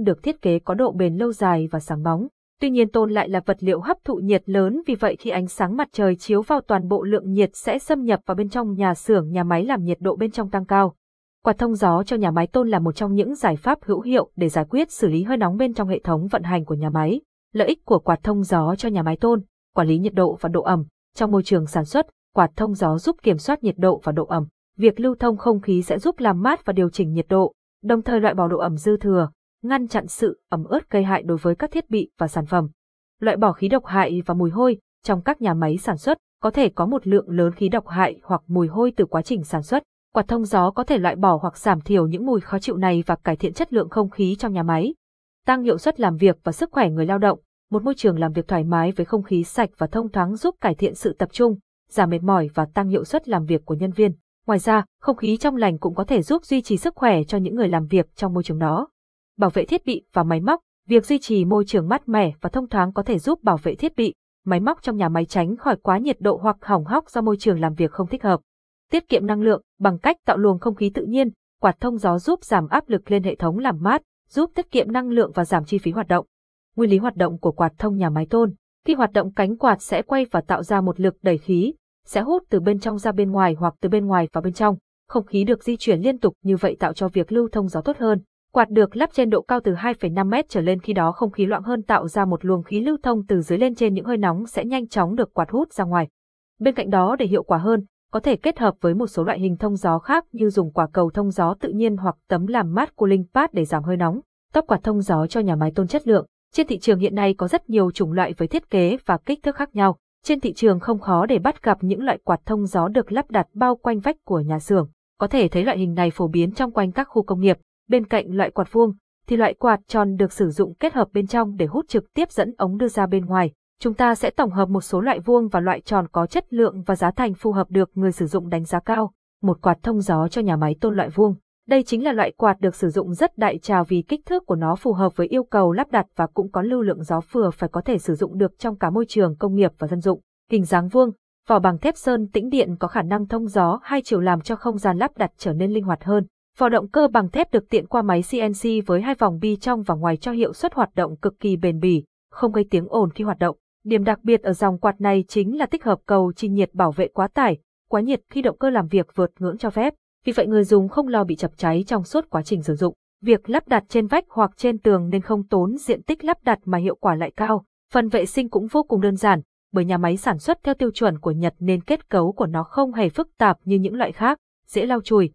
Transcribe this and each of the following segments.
tôn được thiết kế có độ bền lâu dài và sáng bóng. Tuy nhiên tôn lại là vật liệu hấp thụ nhiệt lớn vì vậy khi ánh sáng mặt trời chiếu vào toàn bộ lượng nhiệt sẽ xâm nhập vào bên trong nhà xưởng nhà máy làm nhiệt độ bên trong tăng cao. Quạt thông gió cho nhà máy tôn là một trong những giải pháp hữu hiệu để giải quyết xử lý hơi nóng bên trong hệ thống vận hành của nhà máy. Lợi ích của quạt thông gió cho nhà máy tôn, quản lý nhiệt độ và độ ẩm. Trong môi trường sản xuất, quạt thông gió giúp kiểm soát nhiệt độ và độ ẩm. Việc lưu thông không khí sẽ giúp làm mát và điều chỉnh nhiệt độ, đồng thời loại bỏ độ ẩm dư thừa, ngăn chặn sự ẩm ướt gây hại đối với các thiết bị và sản phẩm. Loại bỏ khí độc hại và mùi hôi, trong các nhà máy sản xuất, có thể có một lượng lớn khí độc hại hoặc mùi hôi từ quá trình sản xuất. Quạt thông gió có thể loại bỏ hoặc giảm thiểu những mùi khó chịu này và cải thiện chất lượng không khí trong nhà máy. Tăng hiệu suất làm việc và sức khỏe người lao động. Một môi trường làm việc thoải mái với không khí sạch và thông thoáng giúp cải thiện sự tập trung, giảm mệt mỏi và tăng hiệu suất làm việc của nhân viên. Ngoài ra, không khí trong lành cũng có thể giúp duy trì sức khỏe cho những người làm việc trong môi trường đó. Bảo vệ thiết bị và máy móc, việc duy trì môi trường mát mẻ và thông thoáng có thể giúp bảo vệ thiết bị, máy móc trong nhà máy tránh khỏi quá nhiệt độ hoặc hỏng hóc do môi trường làm việc không thích hợp. Tiết kiệm năng lượng bằng cách tạo luồng không khí tự nhiên, quạt thông gió giúp giảm áp lực lên hệ thống làm mát, giúp tiết kiệm năng lượng và giảm chi phí hoạt động. Nguyên lý hoạt động của quạt thông nhà máy tôn, khi hoạt động cánh quạt sẽ quay và tạo ra một lực đẩy khí, sẽ hút từ bên trong ra bên ngoài hoặc từ bên ngoài vào bên trong. Không khí được di chuyển liên tục như vậy tạo cho việc lưu thông gió tốt hơn. Quạt được lắp trên độ cao từ 2,5 mét trở lên khi đó không khí loãng hơn tạo ra một luồng khí lưu thông từ dưới lên trên những hơi nóng sẽ nhanh chóng được quạt hút ra ngoài. Bên cạnh đó để hiệu quả hơn, có thể kết hợp với một số loại hình thông gió khác như dùng quả cầu thông gió tự nhiên hoặc tấm làm mát cooling pad để giảm hơi nóng. Tóc quạt thông gió cho nhà máy tôn chất lượng. Trên thị trường hiện nay có rất nhiều chủng loại với thiết kế và kích thước khác nhau. Trên thị trường không khó để bắt gặp những loại quạt thông gió được lắp đặt bao quanh vách của nhà xưởng. Có thể thấy loại hình này phổ biến trong quanh các khu công nghiệp. Bên cạnh loại quạt vuông, thì loại quạt tròn được sử dụng kết hợp bên trong để hút trực tiếp dẫn ống đưa ra bên ngoài. Chúng ta sẽ tổng hợp một số loại vuông và loại tròn có chất lượng và giá thành phù hợp được người sử dụng đánh giá cao. Một quạt thông gió cho nhà máy tôn loại vuông. Đây chính là loại quạt được sử dụng rất đại trà vì kích thước của nó phù hợp với yêu cầu lắp đặt và cũng có lưu lượng gió vừa phải có thể sử dụng được trong cả môi trường công nghiệp và dân dụng. Hình dáng vuông, vỏ bằng thép sơn tĩnh điện có khả năng thông gió hai chiều làm cho không gian lắp đặt trở nên linh hoạt hơn. Vỏ động cơ bằng thép được tiện qua máy CNC với hai vòng bi trong và ngoài cho hiệu suất hoạt động cực kỳ bền bỉ, không gây tiếng ồn khi hoạt động. Điểm đặc biệt ở dòng quạt này chính là tích hợp cầu chi nhiệt bảo vệ quá tải, quá nhiệt khi động cơ làm việc vượt ngưỡng cho phép. Vì vậy người dùng không lo bị chập cháy trong suốt quá trình sử dụng. Việc lắp đặt trên vách hoặc trên tường nên không tốn diện tích lắp đặt mà hiệu quả lại cao. Phần vệ sinh cũng vô cùng đơn giản, bởi nhà máy sản xuất theo tiêu chuẩn của Nhật nên kết cấu của nó không hề phức tạp như những loại khác, dễ lau chùi.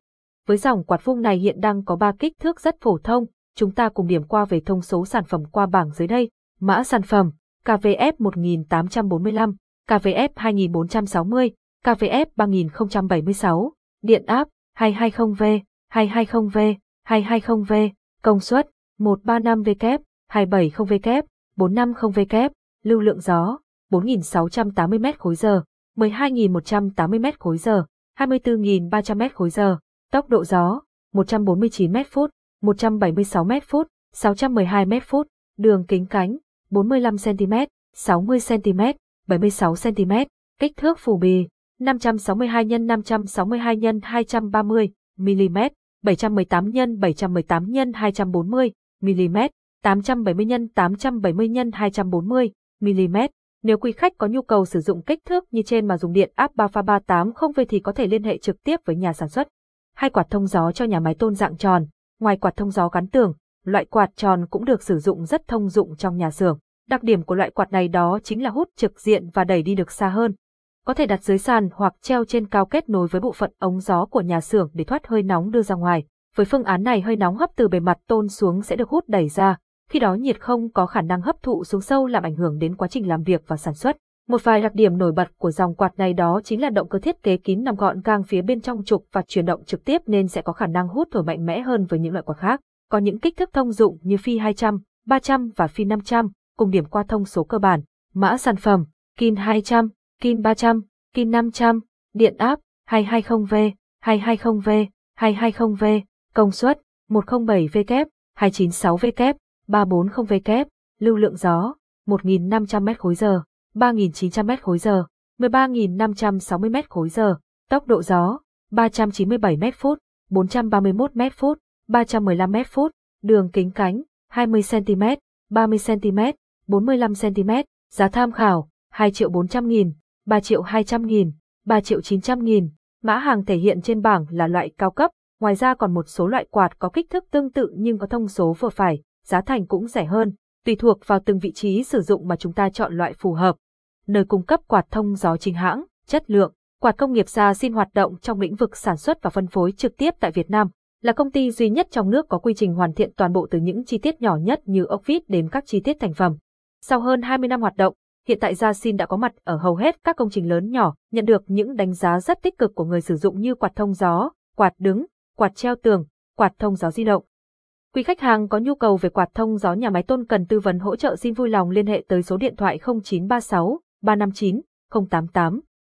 Với dòng quạt vuông này hiện đang có 3 kích thước rất phổ thông, chúng ta cùng điểm qua về thông số sản phẩm qua bảng dưới đây. Mã sản phẩm KVF 1845, KVF 2460, KVF 3076, điện áp 220V, 220V, 220V, công suất 135W, 270W, 450W, lưu lượng gió 4.680 m khối giờ, 12.180 m khối giờ, 24.300 m khối giờ, tốc độ gió 149 m phút, 176 m phút, 612 m phút, đường kính cánh 45 cm, 60 cm, 76 cm, kích thước phù bì 562 x 562 x 230 mm, 718 x 718 x 240 mm, 870 x 870 x 240 mm. Nếu quý khách có nhu cầu sử dụng kích thước như trên mà dùng điện áp 3 pha 380V thì có thể liên hệ trực tiếp với nhà sản xuất. Hai quạt thông gió cho nhà máy tôn dạng tròn, ngoài quạt thông gió gắn tường, loại quạt tròn cũng được sử dụng rất thông dụng trong nhà xưởng. Đặc điểm của loại quạt này đó chính là hút trực diện và đẩy đi được xa hơn. Có thể đặt dưới sàn hoặc treo trên cao kết nối với bộ phận ống gió của nhà xưởng để thoát hơi nóng đưa ra ngoài. Với phương án này hơi nóng hấp từ bề mặt tôn xuống sẽ được hút đẩy ra, khi đó nhiệt không có khả năng hấp thụ xuống sâu làm ảnh hưởng đến quá trình làm việc và sản xuất. Một vài đặc điểm nổi bật của dòng quạt này đó chính là động cơ thiết kế kín nằm gọn gang phía bên trong trục và chuyển động trực tiếp nên sẽ có khả năng hút thổi mạnh mẽ hơn với những loại quạt khác. Có những kích thước thông dụng như phi 200, 300 và phi 500, cùng điểm qua thông số cơ bản. Mã sản phẩm, Kin 200, Kin 300, Kin 500, điện áp 220V, 220V, 220V, công suất 107V 296V 340V lưu lượng gió 1.500 m khối giờ, 3.900 m khối giờ, 13.560 m khối giờ, tốc độ gió 397 m phút, 431 m phút, 315 m phút, đường kính cánh 20cm, 30cm, 45cm, giá tham khảo, 2 triệu 400 nghìn, 3 triệu 200 nghìn, 3 triệu 900 nghìn. Mã hàng thể hiện trên bảng là loại cao cấp, ngoài ra còn một số loại quạt có kích thước tương tự nhưng có thông số vừa phải, giá thành cũng rẻ hơn, tùy thuộc vào từng vị trí sử dụng mà chúng ta chọn loại phù hợp. Nơi cung cấp quạt thông gió chính hãng, chất lượng, quạt công nghiệp Gia xin hoạt động trong lĩnh vực sản xuất và phân phối trực tiếp tại Việt Nam, là công ty duy nhất trong nước có quy trình hoàn thiện toàn bộ từ những chi tiết nhỏ nhất như ốc vít đến các chi tiết thành phẩm. Sau hơn 20 năm hoạt động, hiện tại Gia Xin đã có mặt ở hầu hết các công trình lớn nhỏ, nhận được những đánh giá rất tích cực của người sử dụng như quạt thông gió, quạt đứng, quạt treo tường, quạt thông gió di động. Quý khách hàng có nhu cầu về quạt thông gió nhà máy Tôn cần tư vấn hỗ trợ xin vui lòng liên hệ tới số điện thoại 0936 359 088